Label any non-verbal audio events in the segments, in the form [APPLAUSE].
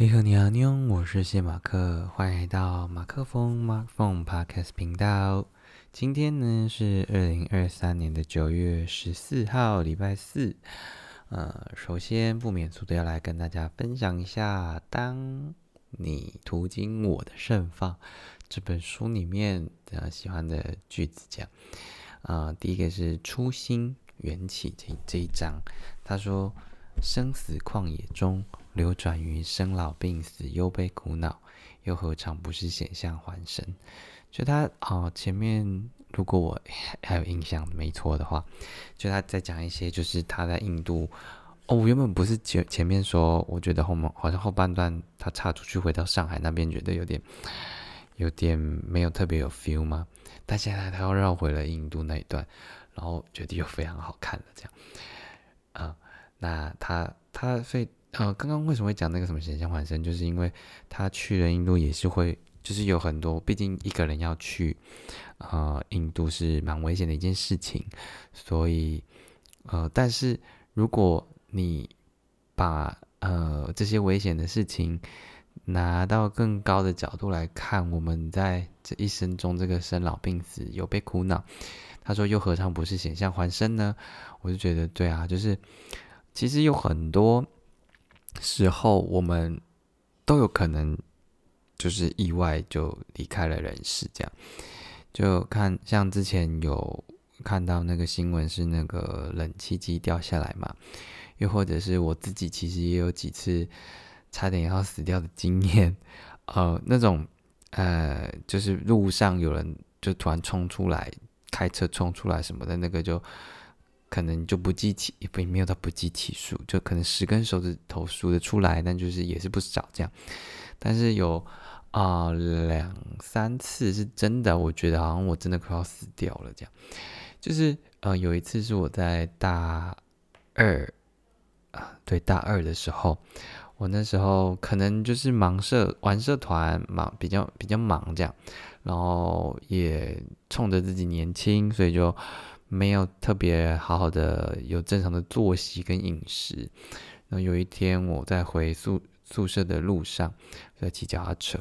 你好，你好，你好，我是谢马克，欢迎来到马克风马风 Podcast 频道。今天呢是二零二三年的九月十四号，礼拜四。呃，首先不免俗的要来跟大家分享一下《当你途经我的盛放》这本书里面呃喜欢的句子，讲。啊，第一个是初心缘起这这一章，他说：“生死旷野中。”流转于生老病死、忧悲苦恼，又何尝不是险象环生？就他啊，前面如果我还有印象没错的话，就他在讲一些，就是他在印度。哦，我原本不是前前面说，我觉得后面好像后半段他插出去回到上海那边，觉得有点有点没有特别有 feel 吗？但现在他又绕回了印度那一段，然后觉得又非常好看了，这样。啊，那他他所以。呃，刚刚为什么会讲那个什么险象环生？就是因为他去了印度也是会，就是有很多，毕竟一个人要去，呃，印度是蛮危险的一件事情，所以，呃，但是如果你把呃这些危险的事情拿到更高的角度来看，我们在这一生中这个生老病死有被苦恼，他说又何尝不是险象环生呢？我就觉得对啊，就是其实有很多。时候，我们都有可能就是意外就离开了人世，这样就看像之前有看到那个新闻是那个冷气机掉下来嘛，又或者是我自己其实也有几次差点要死掉的经验，呃，那种呃就是路上有人就突然冲出来，开车冲出来什么的那个就。可能就不计起，也不没有到不计其数，就可能十根手指头数得出来，但就是也是不少这样。但是有啊两三次是真的，我觉得好像我真的快要死掉了这样。就是呃有一次是我在大二啊对大二的时候，我那时候可能就是忙社玩社团忙比较比较忙这样，然后也冲着自己年轻，所以就。没有特别好好的有正常的作息跟饮食，然后有一天我在回宿宿舍的路上，在骑脚踏车，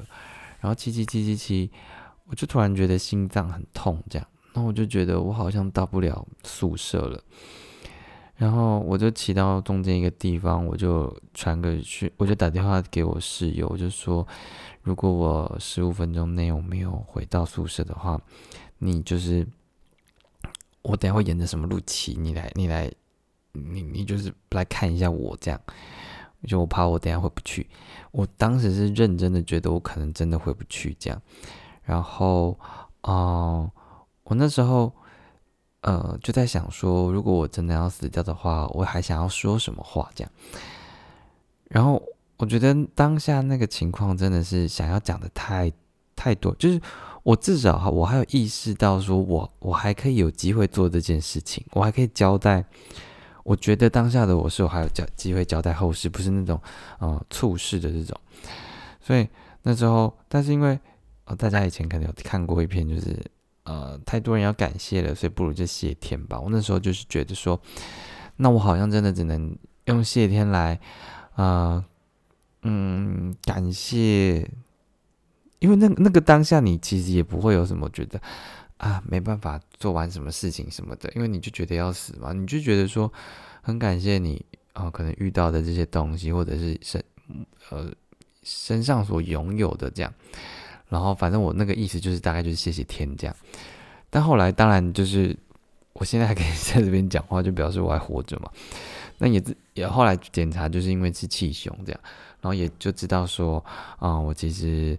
然后骑骑骑骑骑，我就突然觉得心脏很痛，这样，那我就觉得我好像到不了宿舍了，然后我就骑到中间一个地方，我就传个讯，我就打电话给我室友，我就说，如果我十五分钟内我没有回到宿舍的话，你就是。我等下会沿着什么路骑？你来，你来，你你就是来看一下我这样，就我怕我等下回不去。我当时是认真的，觉得我可能真的回不去这样。然后，哦，我那时候，呃，就在想说，如果我真的要死掉的话，我还想要说什么话这样。然后，我觉得当下那个情况真的是想要讲的太太多，就是。我至少哈，我还有意识到，说我我还可以有机会做这件事情，我还可以交代。我觉得当下的我是我还有交机会交代后事，不是那种呃猝事的这种。所以那时候，但是因为呃大家以前可能有看过一篇，就是呃太多人要感谢了，所以不如就谢天吧。我那时候就是觉得说，那我好像真的只能用谢天来啊嗯感谢。因为那那个当下，你其实也不会有什么觉得啊，没办法做完什么事情什么的，因为你就觉得要死嘛，你就觉得说很感谢你啊，可能遇到的这些东西，或者是身呃身上所拥有的这样，然后反正我那个意思就是大概就是谢谢天这样，但后来当然就是我现在还可以 [LAUGHS] 在这边讲话，就表示我还活着嘛，那也也后来检查就是因为是气胸这样，然后也就知道说啊，我其实。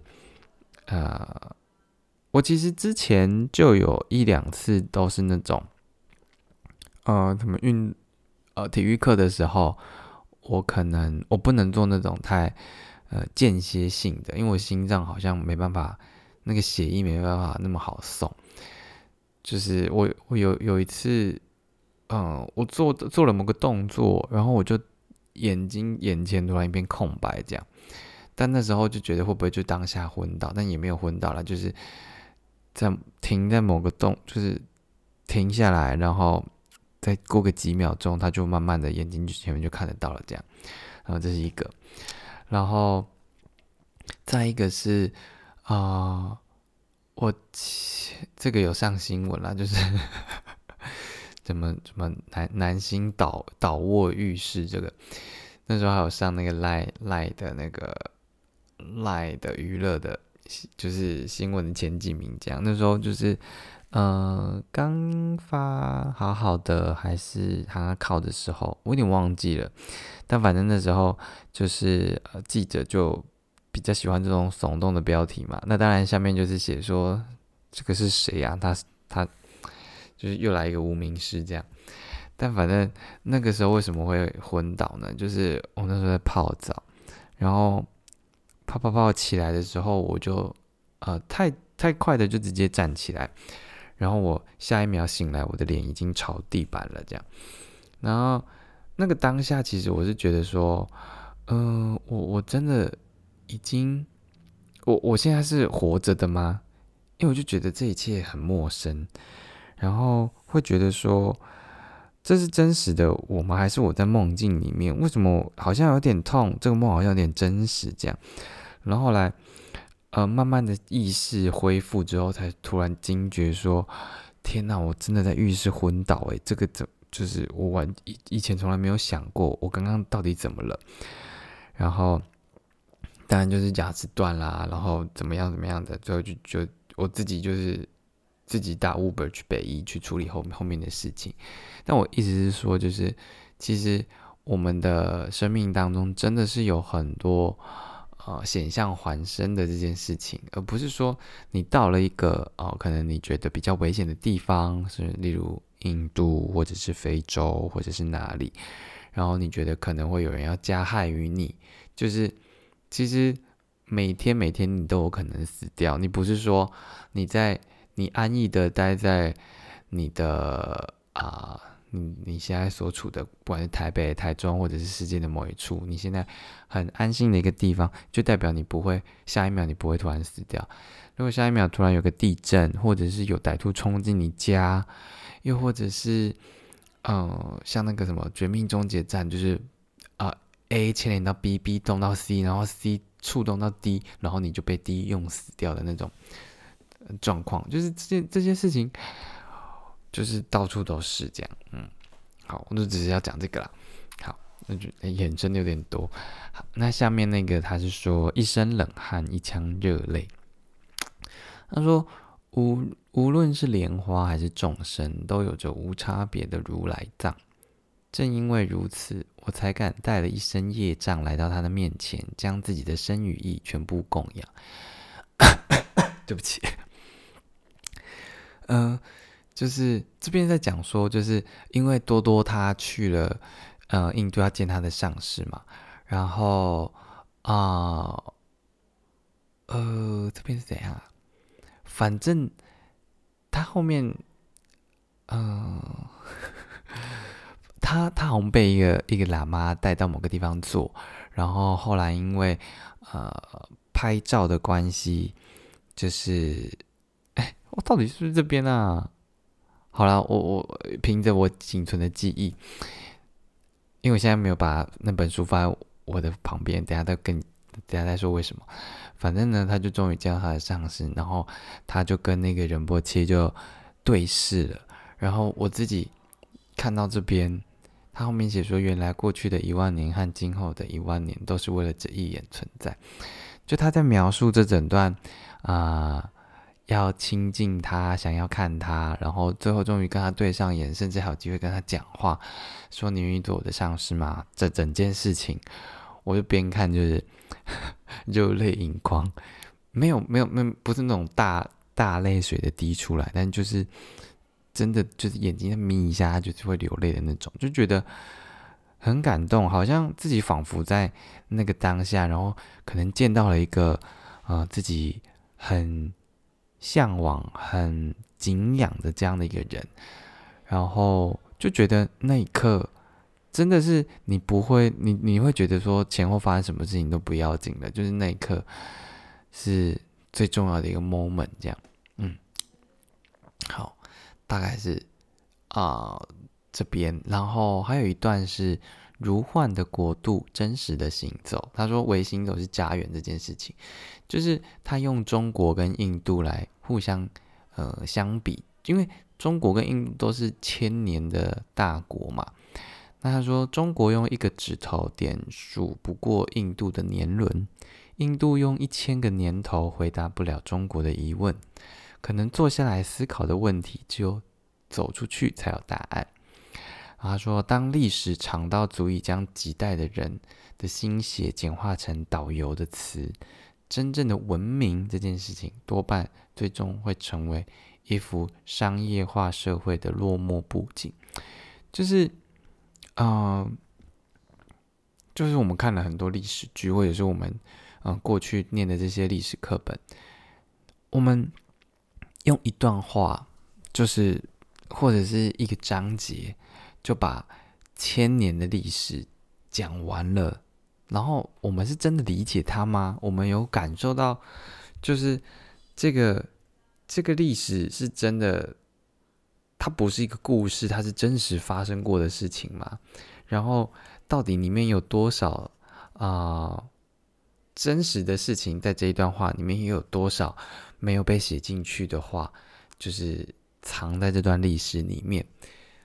呃，我其实之前就有一两次都是那种，呃，他们运呃体育课的时候，我可能我不能做那种太呃间歇性的，因为我心脏好像没办法，那个血液没办法那么好送。就是我我有有一次，嗯，我做做了某个动作，然后我就眼睛眼前突然一片空白，这样。但那时候就觉得会不会就当下昏倒，但也没有昏倒了，就是在停在某个洞，就是停下来，然后再过个几秒钟，他就慢慢的眼睛就前面就看得到了，这样，然后这是一个，然后再一个是啊，我这个有上新闻了，就是 [LAUGHS] 怎么怎么男男星倒倒卧浴室这个，那时候还有上那个赖赖的那个赖的娱乐的，就是新闻的前几名这样，那时候就是。呃，刚发好好的还是还考的时候，我有点忘记了。但反正那时候就是呃，记者就比较喜欢这种耸动的标题嘛。那当然下面就是写说这个是谁呀？他他就是又来一个无名氏这样。但反正那个时候为什么会昏倒呢？就是我那时候在泡澡，然后啪啪啪起来的时候，我就呃太太快的就直接站起来。然后我下一秒醒来，我的脸已经朝地板了，这样。然后那个当下，其实我是觉得说，嗯，我我真的已经，我我现在是活着的吗？因为我就觉得这一切很陌生，然后会觉得说，这是真实的我吗？还是我在梦境里面？为什么好像有点痛？这个梦好像有点真实，这样。然后来。呃，慢慢的意识恢复之后，才突然惊觉说：“天哪，我真的在浴室昏倒！诶，这个怎就是我完以以前从来没有想过，我刚刚到底怎么了？然后当然就是牙齿断啦，然后怎么样怎么样的，最后就就我自己就是自己打 Uber 去北医去处理后后面的事情。但我意思是说，就是其实我们的生命当中真的是有很多。”呃，险象环生的这件事情，而不是说你到了一个哦，可能你觉得比较危险的地方，是例如印度或者是非洲或者是哪里，然后你觉得可能会有人要加害于你，就是其实每天每天你都有可能死掉。你不是说你在你安逸的待在你的啊。你你现在所处的，不管是台北、台中，或者是世界的某一处，你现在很安心的一个地方，就代表你不会下一秒你不会突然死掉。如果下一秒突然有个地震，或者是有歹徒冲进你家，又或者是，嗯，像那个什么《绝命终结战》，就是啊，A 牵连到 B，B 动到 C，然后 C 触动到 D，然后你就被 D 用死掉的那种状况，就是这些这些事情。就是到处都是这样，嗯，好，我就只是要讲这个啦。好，那就眼真的有点多。好，那下面那个他是说一身冷汗，一腔热泪。他说无无论是莲花还是众生，都有着无差别的如来藏。正因为如此，我才敢带了一身业障来到他的面前，将自己的身与意全部供养。[COUGHS] 对不起，嗯。[COUGHS] 就是这边在讲说，就是因为多多他去了，呃，印度要见他的上司嘛，然后啊，呃，这边是怎样啊？反正他后面，嗯，他他好像被一个一个喇嘛带到某个地方做，然后后来因为呃拍照的关系，就是，哎，我到底是不是这边啊？好了，我我凭着我仅存的记忆，因为我现在没有把那本书放在我的旁边，等下再跟等下再说为什么。反正呢，他就终于见到他的上司，然后他就跟那个仁波切就对视了。然后我自己看到这边，他后面写说，原来过去的一万年和今后的一万年都是为了这一眼存在。就他在描述这整段啊。要亲近他，想要看他，然后最后终于跟他对上眼，甚至还有机会跟他讲话，说你愿意做我的上司吗？这整件事情，我就边看就是 [LAUGHS] 热泪盈眶，没有没有没有，不是那种大大泪水的滴出来，但就是真的就是眼睛眯一下，就是会流泪的那种，就觉得很感动，好像自己仿佛在那个当下，然后可能见到了一个呃自己很。向往、很敬仰的这样的一个人，然后就觉得那一刻真的是你不会，你你会觉得说前后发生什么事情都不要紧的，就是那一刻是最重要的一个 moment，这样，嗯，好，大概是啊这边，然后还有一段是如幻的国度真实的行走。他说，唯行走是家园这件事情，就是他用中国跟印度来互相呃相比，因为中国跟印度都是千年的大国嘛。那他说，中国用一个指头点数不过印度的年轮，印度用一千个年头回答不了中国的疑问。可能坐下来思考的问题，只有走出去才有答案。他说，当历史长到足以将几代的人的心血简化成导游的词，真正的文明这件事情，多半最终会成为一幅商业化社会的落寞布景。就是，嗯，就是我们看了很多历史剧，或者是我们嗯过去念的这些历史课本，我们。用一段话，就是或者是一个章节，就把千年的历史讲完了。然后我们是真的理解他吗？我们有感受到，就是这个这个历史是真的，它不是一个故事，它是真实发生过的事情吗？然后到底里面有多少啊真实的事情在这一段话里面，又有多少？没有被写进去的话，就是藏在这段历史里面，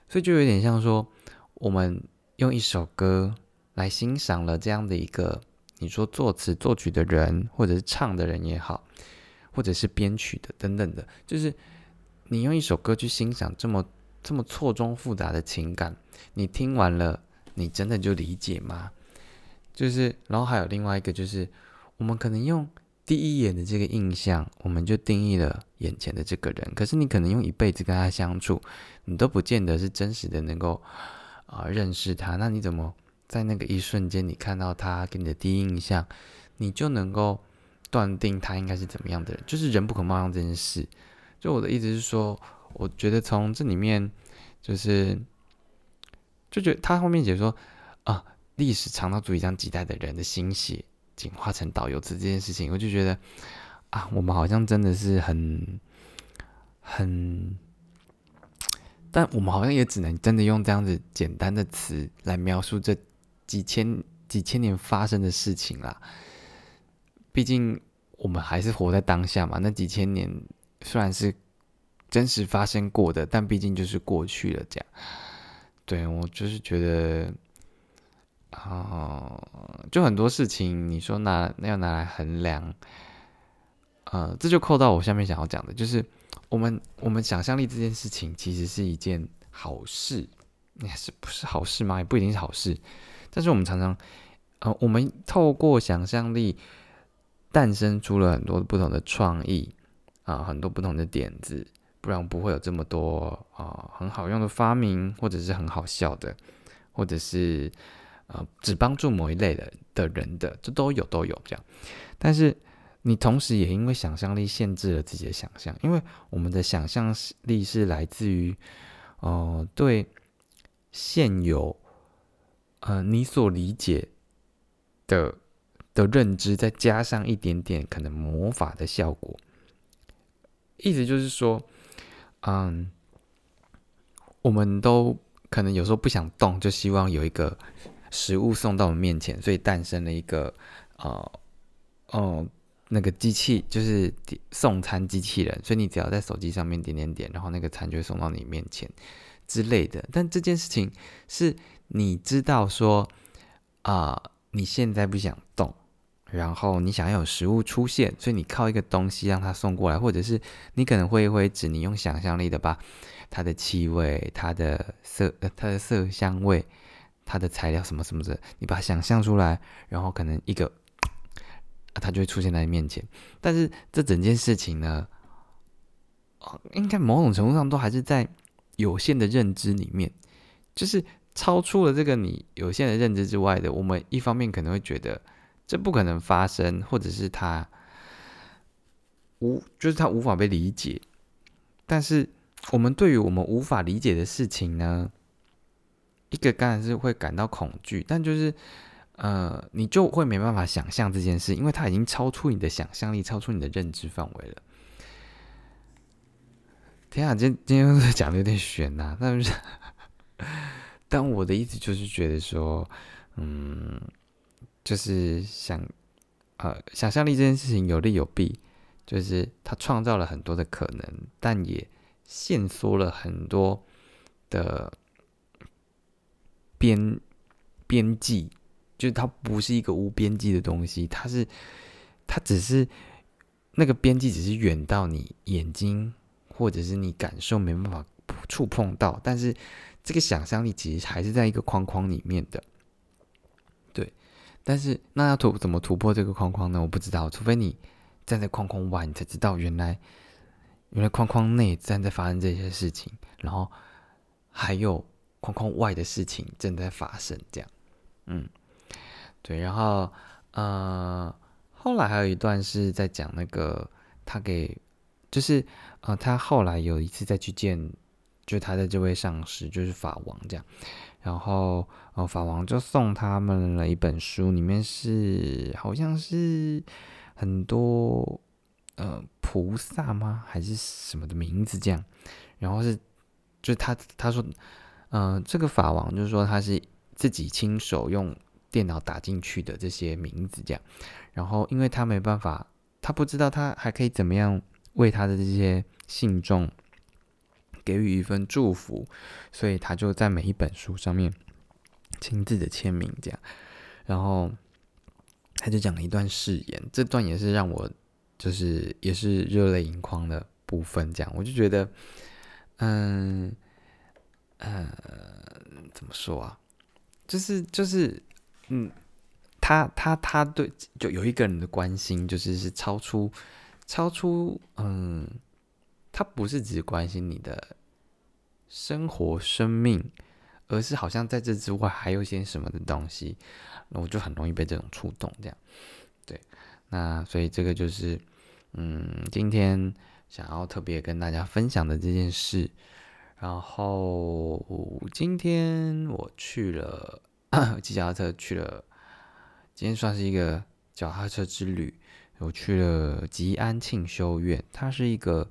所以就有点像说，我们用一首歌来欣赏了这样的一个，你说作词作曲的人，或者是唱的人也好，或者是编曲的等等的，就是你用一首歌去欣赏这么这么错综复杂的情感，你听完了，你真的就理解吗？就是，然后还有另外一个，就是我们可能用。第一眼的这个印象，我们就定义了眼前的这个人。可是你可能用一辈子跟他相处，你都不见得是真实的能够啊认识他。那你怎么在那个一瞬间，你看到他给你的第一印象，你就能够断定他应该是怎么样的人？就是人不可貌相这件事。就我的意思是说，我觉得从这里面，就是就觉得他后面解说啊，历史长到足以将几代的人的心血。简化成导游词这件事情，我就觉得啊，我们好像真的是很很，但我们好像也只能真的用这样子简单的词来描述这几千几千年发生的事情啦。毕竟我们还是活在当下嘛，那几千年虽然是真实发生过的，但毕竟就是过去了。这样，对我就是觉得。哦，就很多事情，你说拿那要拿来衡量，呃，这就扣到我下面想要讲的，就是我们我们想象力这件事情其实是一件好事，也是不是好事吗？也不一定是好事，但是我们常常，呃，我们透过想象力诞生出了很多不同的创意啊，很多不同的点子，不然不会有这么多啊很好用的发明，或者是很好笑的，或者是。啊，只帮助某一类的的人的，这都有都有这样，但是你同时也因为想象力限制了自己的想象，因为我们的想象力是来自于，呃，对现有，呃，你所理解的的认知，再加上一点点可能魔法的效果，意思就是说，嗯，我们都可能有时候不想动，就希望有一个。食物送到我们面前，所以诞生了一个，呃，哦，那个机器就是送餐机器人，所以你只要在手机上面点点点，然后那个餐就会送到你面前之类的。但这件事情是你知道说，啊，你现在不想动，然后你想要有食物出现，所以你靠一个东西让它送过来，或者是你可能挥挥指，你用想象力的把它的气味、它的色、它的色香味。它的材料什么什么的，你把它想象出来，然后可能一个，它就会出现在你面前。但是这整件事情呢，应该某种程度上都还是在有限的认知里面，就是超出了这个你有限的认知之外的。我们一方面可能会觉得这不可能发生，或者是它无，就是它无法被理解。但是我们对于我们无法理解的事情呢？一个当然是会感到恐惧，但就是，呃，你就会没办法想象这件事，因为它已经超出你的想象力，超出你的认知范围了。天啊，今今天讲的有点悬呐，那不是但我的意思就是觉得说，嗯，就是想，呃，想象力这件事情有利有弊，就是它创造了很多的可能，但也限缩了很多的边边际，就是它不是一个无边际的东西，它是，它只是那个边际只是远到你眼睛或者是你感受没办法触碰到，但是。这个想象力其实还是在一个框框里面的，对。但是那要突怎么突破这个框框呢？我不知道，除非你站在框框外，你才知道原来原来框框内正在发生这些事情，然后还有框框外的事情正在发生。这样，嗯，对。然后呃，后来还有一段是在讲那个他给，就是呃，他后来有一次再去见。就他的这位上司就是法王这样，然后呃法王就送他们了一本书，里面是好像是很多呃菩萨吗？还是什么的名字这样，然后是就他他说嗯这个法王就是说他是自己亲手用电脑打进去的这些名字这样，然后因为他没办法，他不知道他还可以怎么样为他的这些信众。给予一份祝福，所以他就在每一本书上面亲自的签名，这样，然后他就讲了一段誓言，这段也是让我就是也是热泪盈眶的部分，这样我就觉得，嗯，呃，怎么说啊？就是就是，嗯，他他他对就有一个人的关心，就是是超出超出，嗯。他不是只关心你的生活、生命，而是好像在这之外还有些什么的东西，那我就很容易被这种触动。这样，对，那所以这个就是，嗯，今天想要特别跟大家分享的这件事。然后今天我去了骑脚踏车，去了，今天算是一个脚踏车之旅。我去了吉安庆修院，它是一个。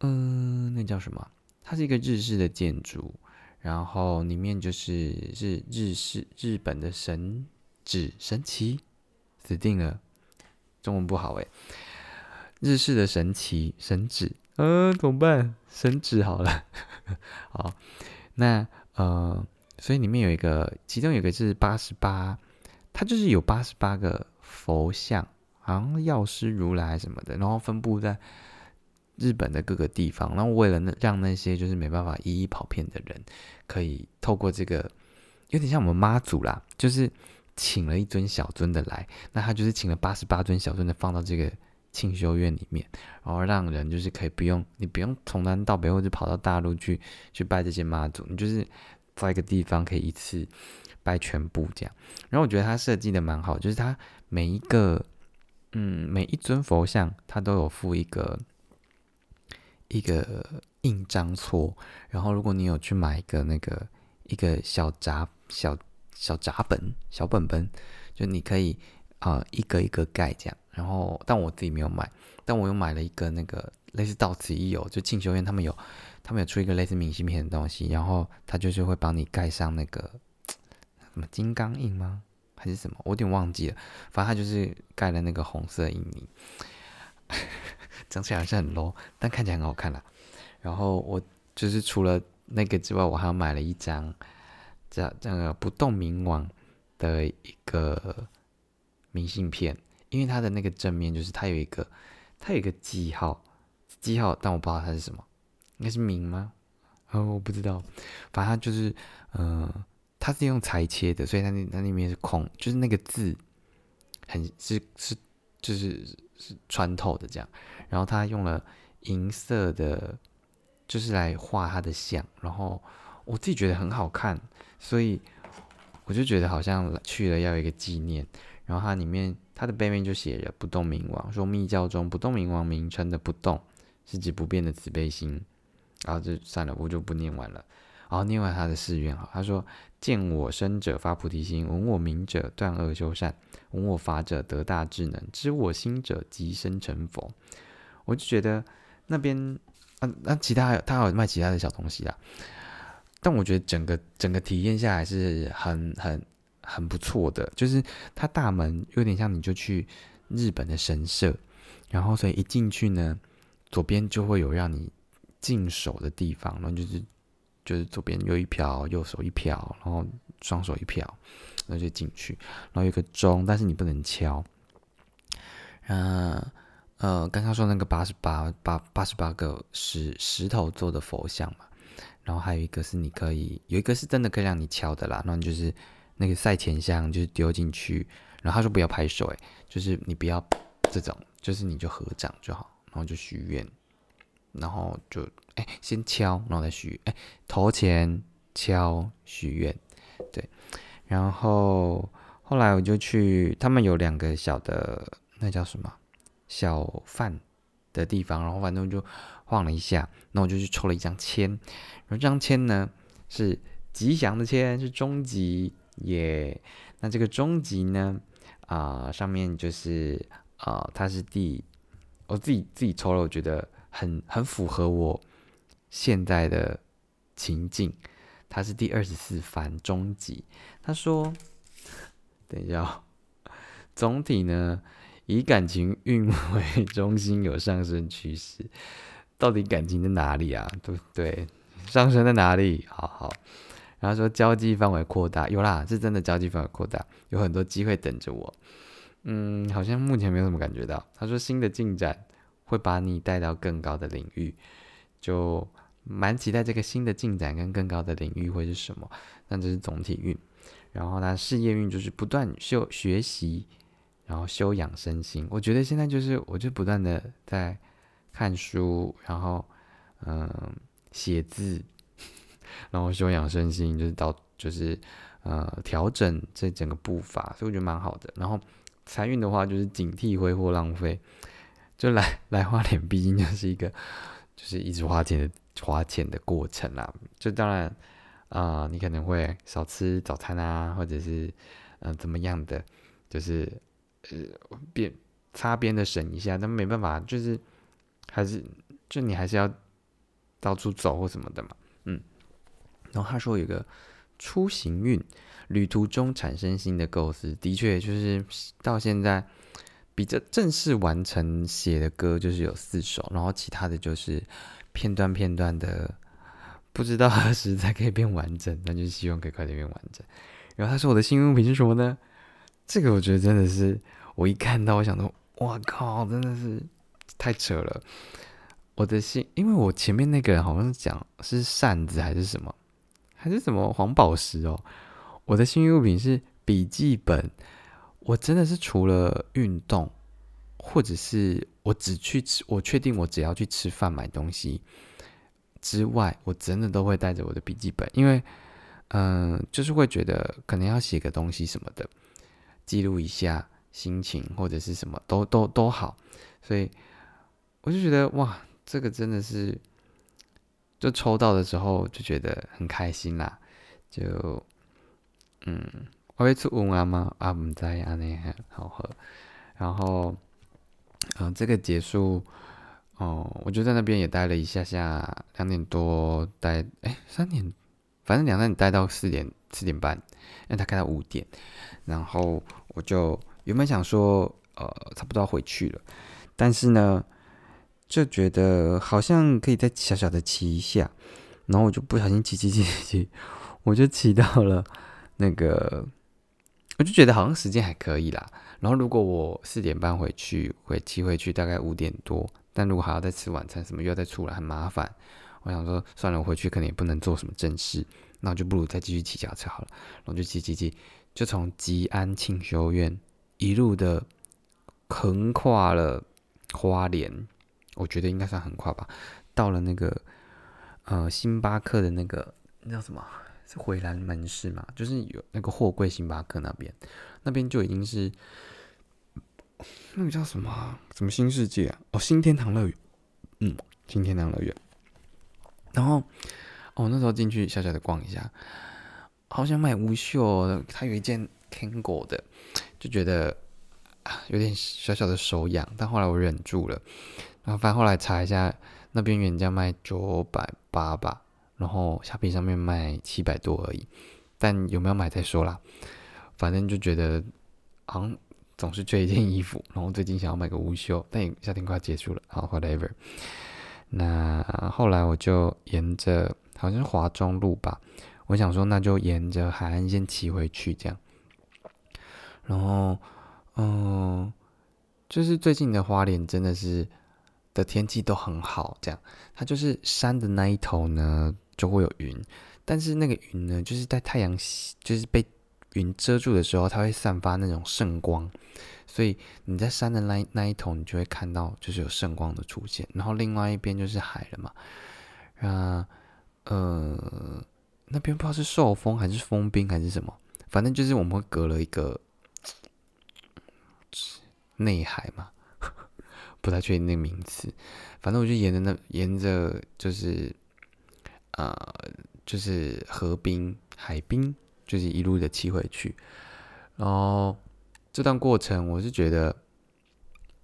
嗯，那叫什么？它是一个日式的建筑，然后里面就是日日式日本的神指神奇，死定了，中文不好诶。日式的神奇神指，呃，怎么办？神指好了，好，那呃，所以里面有一个，其中有一个是八十八，它就是有八十八个佛像，好像药师如来什么的，然后分布在。日本的各个地方，然后为了那让那些就是没办法一一跑遍的人，可以透过这个，有点像我们妈祖啦，就是请了一尊小尊的来，那他就是请了八十八尊小尊的放到这个庆修院里面，然后让人就是可以不用你不用从南到北或者跑到大陆去去拜这些妈祖，你就是在一个地方可以一次拜全部这样。然后我觉得他设计的蛮好，就是他每一个嗯每一尊佛像，他都有附一个。一个印章戳，然后如果你有去买一个那个一个小杂小小杂本小本本，就你可以啊一个一个盖这样。然后但我自己没有买，但我又买了一个那个类似到此一游，就庆修院他们有他们有出一个类似明信片的东西，然后他就是会帮你盖上那个什么金刚印吗？还是什么？我有点忘记了，反正他就是盖了那个红色印泥。讲起来是很 low，但看起来很好看啦。然后我就是除了那个之外，我还买了一张叫这个不动明王的一个明信片，因为它的那个正面就是它有一个它有一个记号记号，但我不知道它是什么，应该是明吗？哦，我不知道，反正它就是嗯，它是用裁切的，所以它那它那边是空，就是那个字很是是就是是穿透的这样。然后他用了银色的，就是来画他的像，然后我自己觉得很好看，所以我就觉得好像去了要有一个纪念。然后它里面它的背面就写着“不动明王”，说密教中不动明王名称的“不动”是指不变的慈悲心。然后就算了，我就不念完了。然后另外他的誓愿哈，他说：“见我生者发菩提心，闻我名者断恶修善，闻我法者得大智能，知我心者即生成佛。”我就觉得那边，啊，那其他他还有卖其他的小东西啦，但我觉得整个整个体验下来是很很很不错的，就是它大门有点像你就去日本的神社，然后所以一进去呢，左边就会有让你净手的地方，然后就是就是左边有一瓢，右手一瓢，然后双手一瓢，然后就进去，然后有个钟，但是你不能敲。嗯呃，刚刚说那个八十八八八十八个石石头做的佛像嘛，然后还有一个是你可以有一个是真的可以让你敲的啦，然后就是那个赛前香就是丢进去，然后他说不要拍手，诶，就是你不要这种，就是你就合掌就好，然后就许愿，然后就哎先敲，然后再许，哎投钱敲许愿，对，然后后来我就去，他们有两个小的。那叫什么小贩的地方，然后反正就晃了一下，那我就去抽了一张签，然后这张签呢是吉祥的签，是中吉耶。那这个中吉呢，啊，上面就是啊，它是第我自己自己抽了，我觉得很很符合我现在的情境，他是第二十四番中吉。他说，等一下，总体呢。以感情运为中心，有上升趋势。到底感情在哪里啊？对不对？上升在哪里？好好。然后说交际范围扩大，有啦，是真的交际范围扩大，有很多机会等着我。嗯，好像目前没有什么感觉到。他说新的进展会把你带到更高的领域，就蛮期待这个新的进展跟更高的领域会是什么。那这是总体运，然后呢，事业运就是不断修学习。然后修养身心，我觉得现在就是，我就不断的在看书，然后嗯写字，然后修养身心，就是到就是呃调整这整个步伐，所以我觉得蛮好的。然后财运的话，就是警惕挥霍浪费，就来 [LAUGHS] 来花钱，毕竟就是一个就是一直花钱的花钱的过程啦。就当然啊，你可能会少吃早餐啊，或者是嗯怎么样的，就是。呃，边擦边的省一下，但没办法，就是还是就你还是要到处走或什么的嘛，嗯。然后他说有个出行运，旅途中产生新的构思，的确就是到现在比较正式完成写的歌就是有四首，然后其他的就是片段片段的，不知道何时才可以变完整，那就希望可以快点变完整。然后他说我的新用品是什么呢？这个我觉得真的是。我一看到，我想说，哇靠，真的是太扯了！我的心，因为我前面那个人好像是讲是扇子还是什么，还是什么黄宝石哦。我的幸运物品是笔记本。我真的是除了运动，或者是我只去吃，我确定我只要去吃饭买东西之外，我真的都会带着我的笔记本，因为嗯，就是会觉得可能要写个东西什么的，记录一下。心情或者是什么都都都好，所以我就觉得哇，这个真的是，就抽到的时候就觉得很开心啦，就嗯，我会出文啊吗？啊，唔在啊，那很好喝。然后嗯，这个结束哦，我就在那边也待了一下下，两点多待，哎，三点，反正两三点待到四点四点半，因为他开到五点，然后我就。原本想说，呃，差不多要回去了，但是呢，就觉得好像可以再小小的骑一下，然后我就不小心骑骑骑骑，我就骑到了那个，我就觉得好像时间还可以啦。然后如果我四点半回去，回骑回去大概五点多，但如果还要再吃晚餐什么，又要再出来，很麻烦。我想说，算了，我回去可能也不能做什么正事，那我就不如再继续骑脚车好了。然后就骑骑骑，就从吉安庆修院。一路的横跨了花莲，我觉得应该算横跨吧。到了那个呃星巴克的那个那叫什么？是回蓝门市嘛？就是有那个货柜星巴克那边，那边就已经是那个叫什么？什么新世界啊？哦，新天堂乐园。嗯，新天堂乐园。然后哦，那时候进去小小的逛一下，好想买无袖，它有一件 Kango 的。就觉得啊有点小小的手痒，但后来我忍住了。然后反正后来查一下，那边原价卖九百八吧，然后虾皮上面卖七百多而已，但有没有买再说啦。反正就觉得好像总是缺一件衣服，然后最近想要买个无袖，但也夏天快要结束了，好 whatever。那后来我就沿着好像是华中路吧，我想说那就沿着海岸线骑回去这样。然后，嗯，就是最近的花莲真的是的天气都很好，这样它就是山的那一头呢就会有云，但是那个云呢就是在太阳就是被云遮住的时候，它会散发那种圣光。所以你在山的那那一头，你就会看到就是有圣光的出现，然后另外一边就是海了嘛。啊，呃，那边不知道是受风还是封冰还是什么，反正就是我们会隔了一个内海嘛，[LAUGHS] 不太确定那个名词。反正我就沿着那沿着就是啊，就是河滨海滨，就是一路的骑回去，然后。这段过程，我是觉得，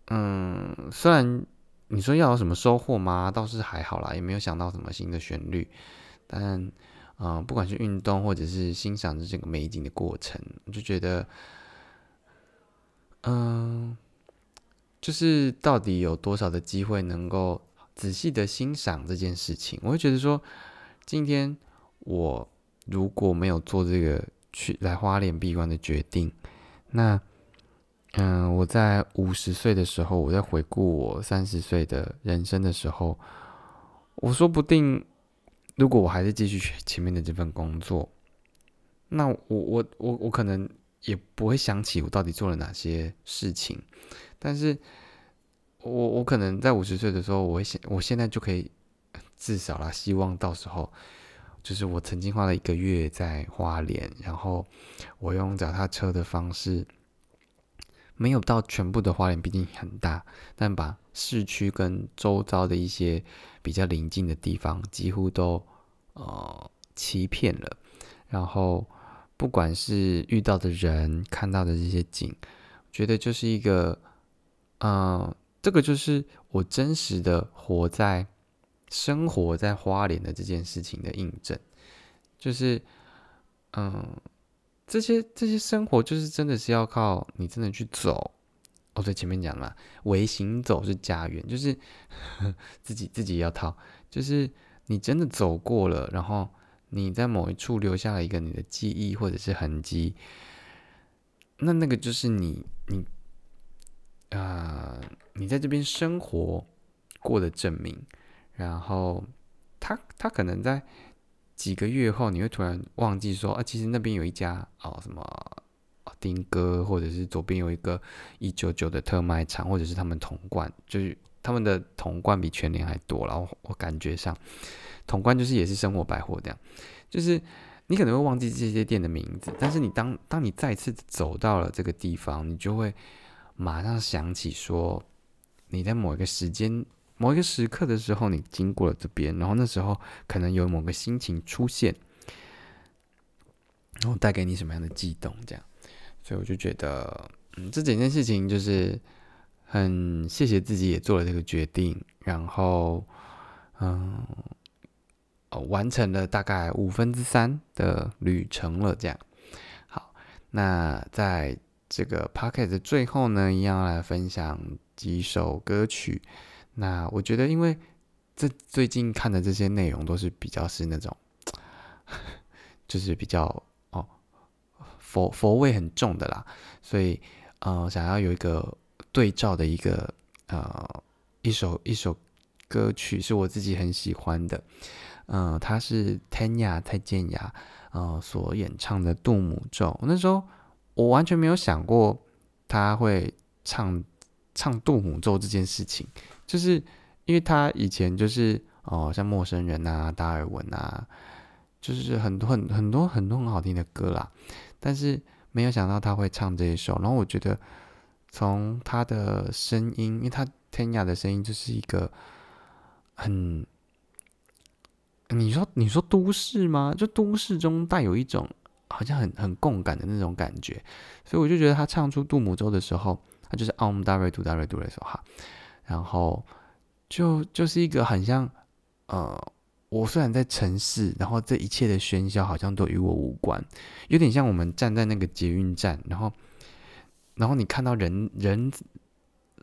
嗯，虽然你说要有什么收获吗？倒是还好啦，也没有想到什么新的旋律。但，嗯，不管是运动或者是欣赏这个美景的过程，我就觉得，嗯，就是到底有多少的机会能够仔细的欣赏这件事情？我会觉得说，今天我如果没有做这个去来花莲闭关的决定，那。嗯，我在五十岁的时候，我在回顾我三十岁的人生的时候，我说不定，如果我还是继续前面的这份工作，那我我我我可能也不会想起我到底做了哪些事情，但是我我可能在五十岁的时候，我会想，我现在就可以至少啦，希望到时候，就是我曾经花了一个月在花莲，然后我用脚踏车的方式。没有到全部的花莲，毕竟很大，但把市区跟周遭的一些比较邻近的地方，几乎都呃欺骗了。然后，不管是遇到的人，看到的这些景，觉得就是一个，嗯，这个就是我真实的活在生活在花莲的这件事情的印证，就是，嗯。这些这些生活就是真的是要靠你真的去走哦。对，前面讲了，唯行走是家园，就是 [LAUGHS] 自己自己要套，就是你真的走过了，然后你在某一处留下了一个你的记忆或者是痕迹，那那个就是你你啊，你在这边生活过的证明。然后他他可能在。几个月后，你会突然忘记说啊，其实那边有一家哦什么丁哥，或者是左边有一个一九九的特卖场，或者是他们铜罐，就是他们的铜罐比全年还多。然后我感觉上，铜罐就是也是生活百货这样，就是你可能会忘记这些店的名字，但是你当当你再次走到了这个地方，你就会马上想起说你在某一个时间。某一个时刻的时候，你经过了这边，然后那时候可能有某个心情出现，然后带给你什么样的悸动？这样，所以我就觉得，嗯，这整件事情就是很谢谢自己也做了这个决定，然后，嗯，完成了大概五分之三的旅程了。这样，好，那在这个 p o c k e t 的最后呢，一样来分享几首歌曲。那我觉得，因为这最近看的这些内容都是比较是那种，[LAUGHS] 就是比较哦佛佛味很重的啦，所以呃想要有一个对照的一个呃一首一首歌曲是我自己很喜欢的，嗯，它是 Tanya 蔡健雅呃所演唱的《杜母咒》。那时候我完全没有想过他会唱唱杜母咒这件事情。就是因为他以前就是哦，像陌生人啊、达尔文啊，就是很多很很多很多很好听的歌啦。但是没有想到他会唱这一首。然后我觉得从他的声音，因为他天雅的声音就是一个很，你说你说都市吗？就都市中带有一种好像很很共感的那种感觉。所以我就觉得他唱出杜母舟的时候，他就是奥姆达瑞杜达瑞杜的时候哈。然后就就是一个很像，呃，我虽然在城市，然后这一切的喧嚣好像都与我无关，有点像我们站在那个捷运站，然后，然后你看到人人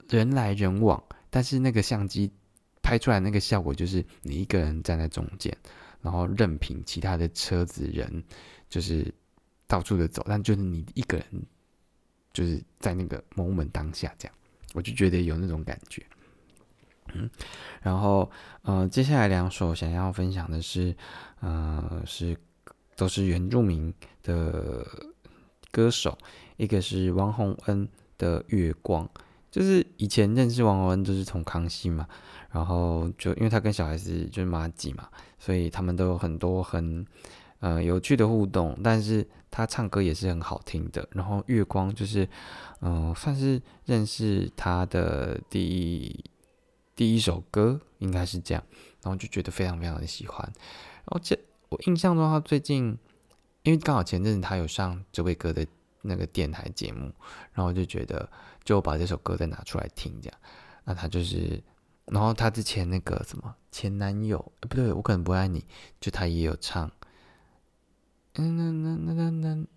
人来人往，但是那个相机拍出来那个效果就是你一个人站在中间，然后任凭其他的车子人就是到处的走，但就是你一个人就是在那个 moment 当下这样，我就觉得有那种感觉。嗯，然后，呃，接下来两首想要分享的是，呃，是都是原住民的歌手，一个是王洪恩的《月光》，就是以前认识王洪恩就是从康熙嘛，然后就因为他跟小孩子就是马吉嘛，所以他们都有很多很呃有趣的互动，但是他唱歌也是很好听的，然后《月光》就是，嗯，算是认识他的第一。第一首歌应该是这样，然后就觉得非常非常的喜欢。然后这我印象中，他最近因为刚好前阵子他有上这位哥的那个电台节目，然后就觉得就把这首歌再拿出来听，这样。那他就是，然后他之前那个什么前男友，不对，我可能不爱你，就他也有唱。嗯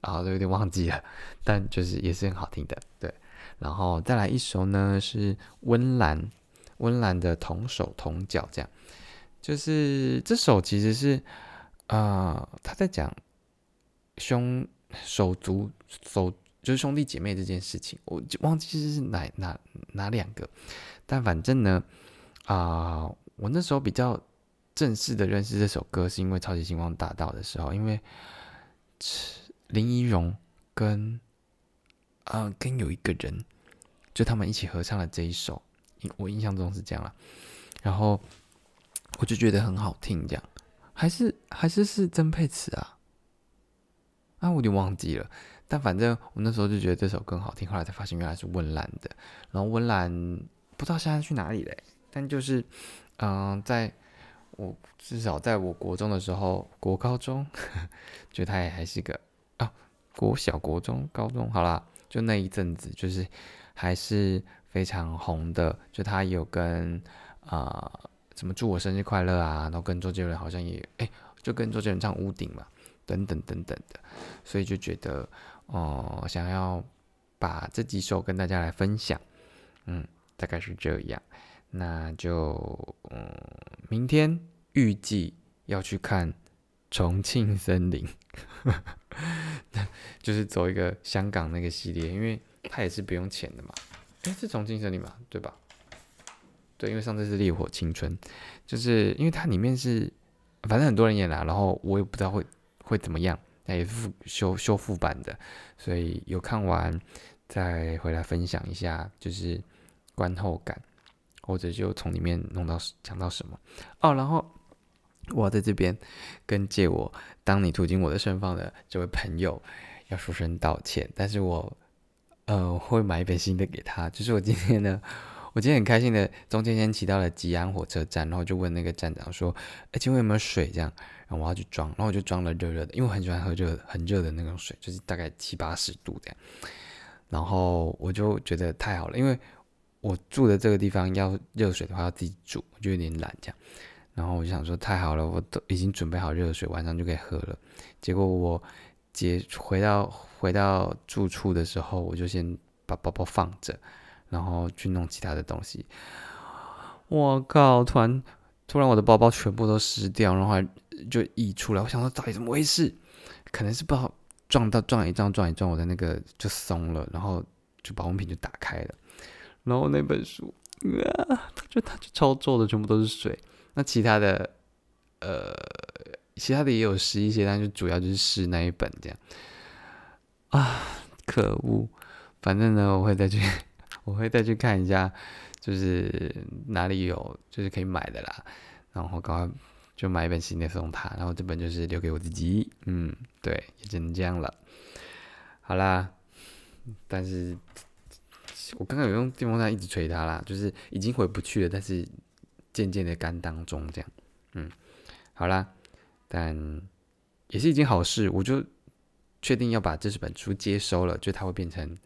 啊，都有点忘记了，[LAUGHS] 但就是也是很好听的，对。然后再来一首呢，是温岚，温岚的同手同脚，这样，就是这首其实是，啊，他在讲兄手足手就是兄弟姐妹这件事情，我就忘记是哪哪哪两个，但反正呢，啊，我那时候比较正式的认识这首歌，是因为《超级星光大道》的时候，因为林依荣跟。啊，跟有一个人，就他们一起合唱了这一首，我印象中是这样了。然后我就觉得很好听，这样还是还是是曾沛慈啊？啊，我有点忘记了。但反正我那时候就觉得这首更好听，后来才发现原来是温岚的。然后温岚不知道现在去哪里嘞？但就是嗯，在我至少在我国中的时候，国高中，[LAUGHS] 就他也还是个啊，国小、国中、高中，好啦。就那一阵子，就是还是非常红的。就他有跟啊，什么祝我生日快乐啊，然后跟周杰伦好像也哎，就跟周杰伦唱屋顶嘛，等等等等的。所以就觉得哦，想要把这几首跟大家来分享，嗯，大概是这样。那就嗯，明天预计要去看重庆森林。[LAUGHS] 就是走一个香港那个系列，因为它也是不用钱的嘛。哎，是重庆森林嘛，对吧？对，因为上次是烈火青春，就是因为它里面是反正很多人演啦，然后我也不知道会会怎么样，那也是修修复版的，所以有看完再回来分享一下，就是观后感，或者就从里面弄到讲到什么哦，然后。我要在这边跟借我当你途经我的盛放的这位朋友要说声道歉，但是我呃会买一本新的给他。就是我今天呢，我今天很开心的，中间先骑到了吉安火车站，然后就问那个站长说：“哎，请问有没有水？”这样，然后我要去装，然后我就装了热热的，因为我很喜欢喝热的很热的那种水，就是大概七八十度这样。然后我就觉得太好了，因为我住的这个地方要热水的话要自己煮，我就有点懒这样。然后我就想说，太好了，我都已经准备好热水，晚上就可以喝了。结果我接回到回到住处的时候，我就先把包包放着，然后去弄其他的东西。我靠！突然突然我的包包全部都湿掉，然后就溢出来。我想说，到底怎么回事？可能是不知道撞到撞一撞撞一撞，我的那个就松了，然后就保温瓶就打开了，然后那本书啊，它就它就操作的，全部都是水。那其他的，呃，其他的也有试一些，但是主要就是试那一本这样。啊，可恶！反正呢，我会再去，[LAUGHS] 我会再去看一下，就是哪里有，就是可以买的啦。然后刚刚就买一本新的送他，然后这本就是留给我自己。嗯，对，也只能这样了。好啦，但是我刚刚有用电风扇一直吹它啦，就是已经回不去了，但是。渐渐的干当中，这样，嗯，好啦，但也是一件好事，我就确定要把这本书接收了，就它会变成，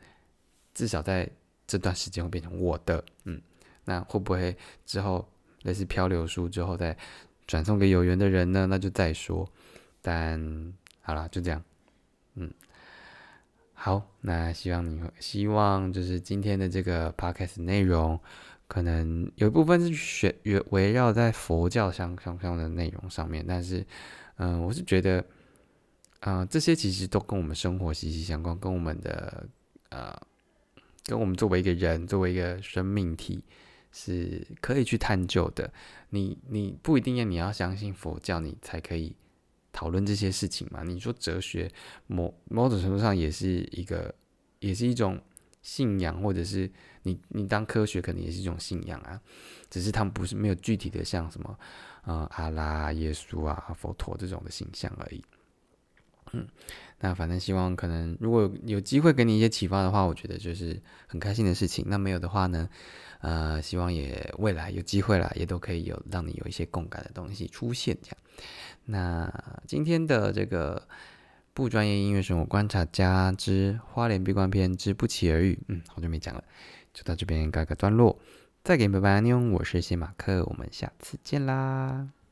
至少在这段时间会变成我的，嗯，那会不会之后类似漂流书之后再转送给有缘的人呢，那就再说。但好啦，就这样。嗯，好，那希望你希望就是今天的这个 podcast 内容，可能有一部分是选围围绕在佛教相相上的内容上面，但是，嗯，我是觉得，啊，这些其实都跟我们生活息息相关，跟我们的呃，跟我们作为一个人，作为一个生命体，是可以去探究的。你你不一定要你要相信佛教，你才可以。讨论这些事情嘛？你说哲学某某种程度上也是一个，也是一种信仰，或者是你你当科学可能也是一种信仰啊，只是他们不是没有具体的像什么呃阿拉、耶稣啊、佛陀这种的形象而已。嗯，那反正希望可能如果有机会给你一些启发的话，我觉得就是很开心的事情。那没有的话呢，呃，希望也未来有机会啦，也都可以有让你有一些共感的东西出现这样。那今天的这个不专业音乐生活观察家之花莲闭关篇之不期而遇，嗯，好久没讲了，就到这边告个段落，再给你拜拜妞，我是谢马克，我们下次见啦。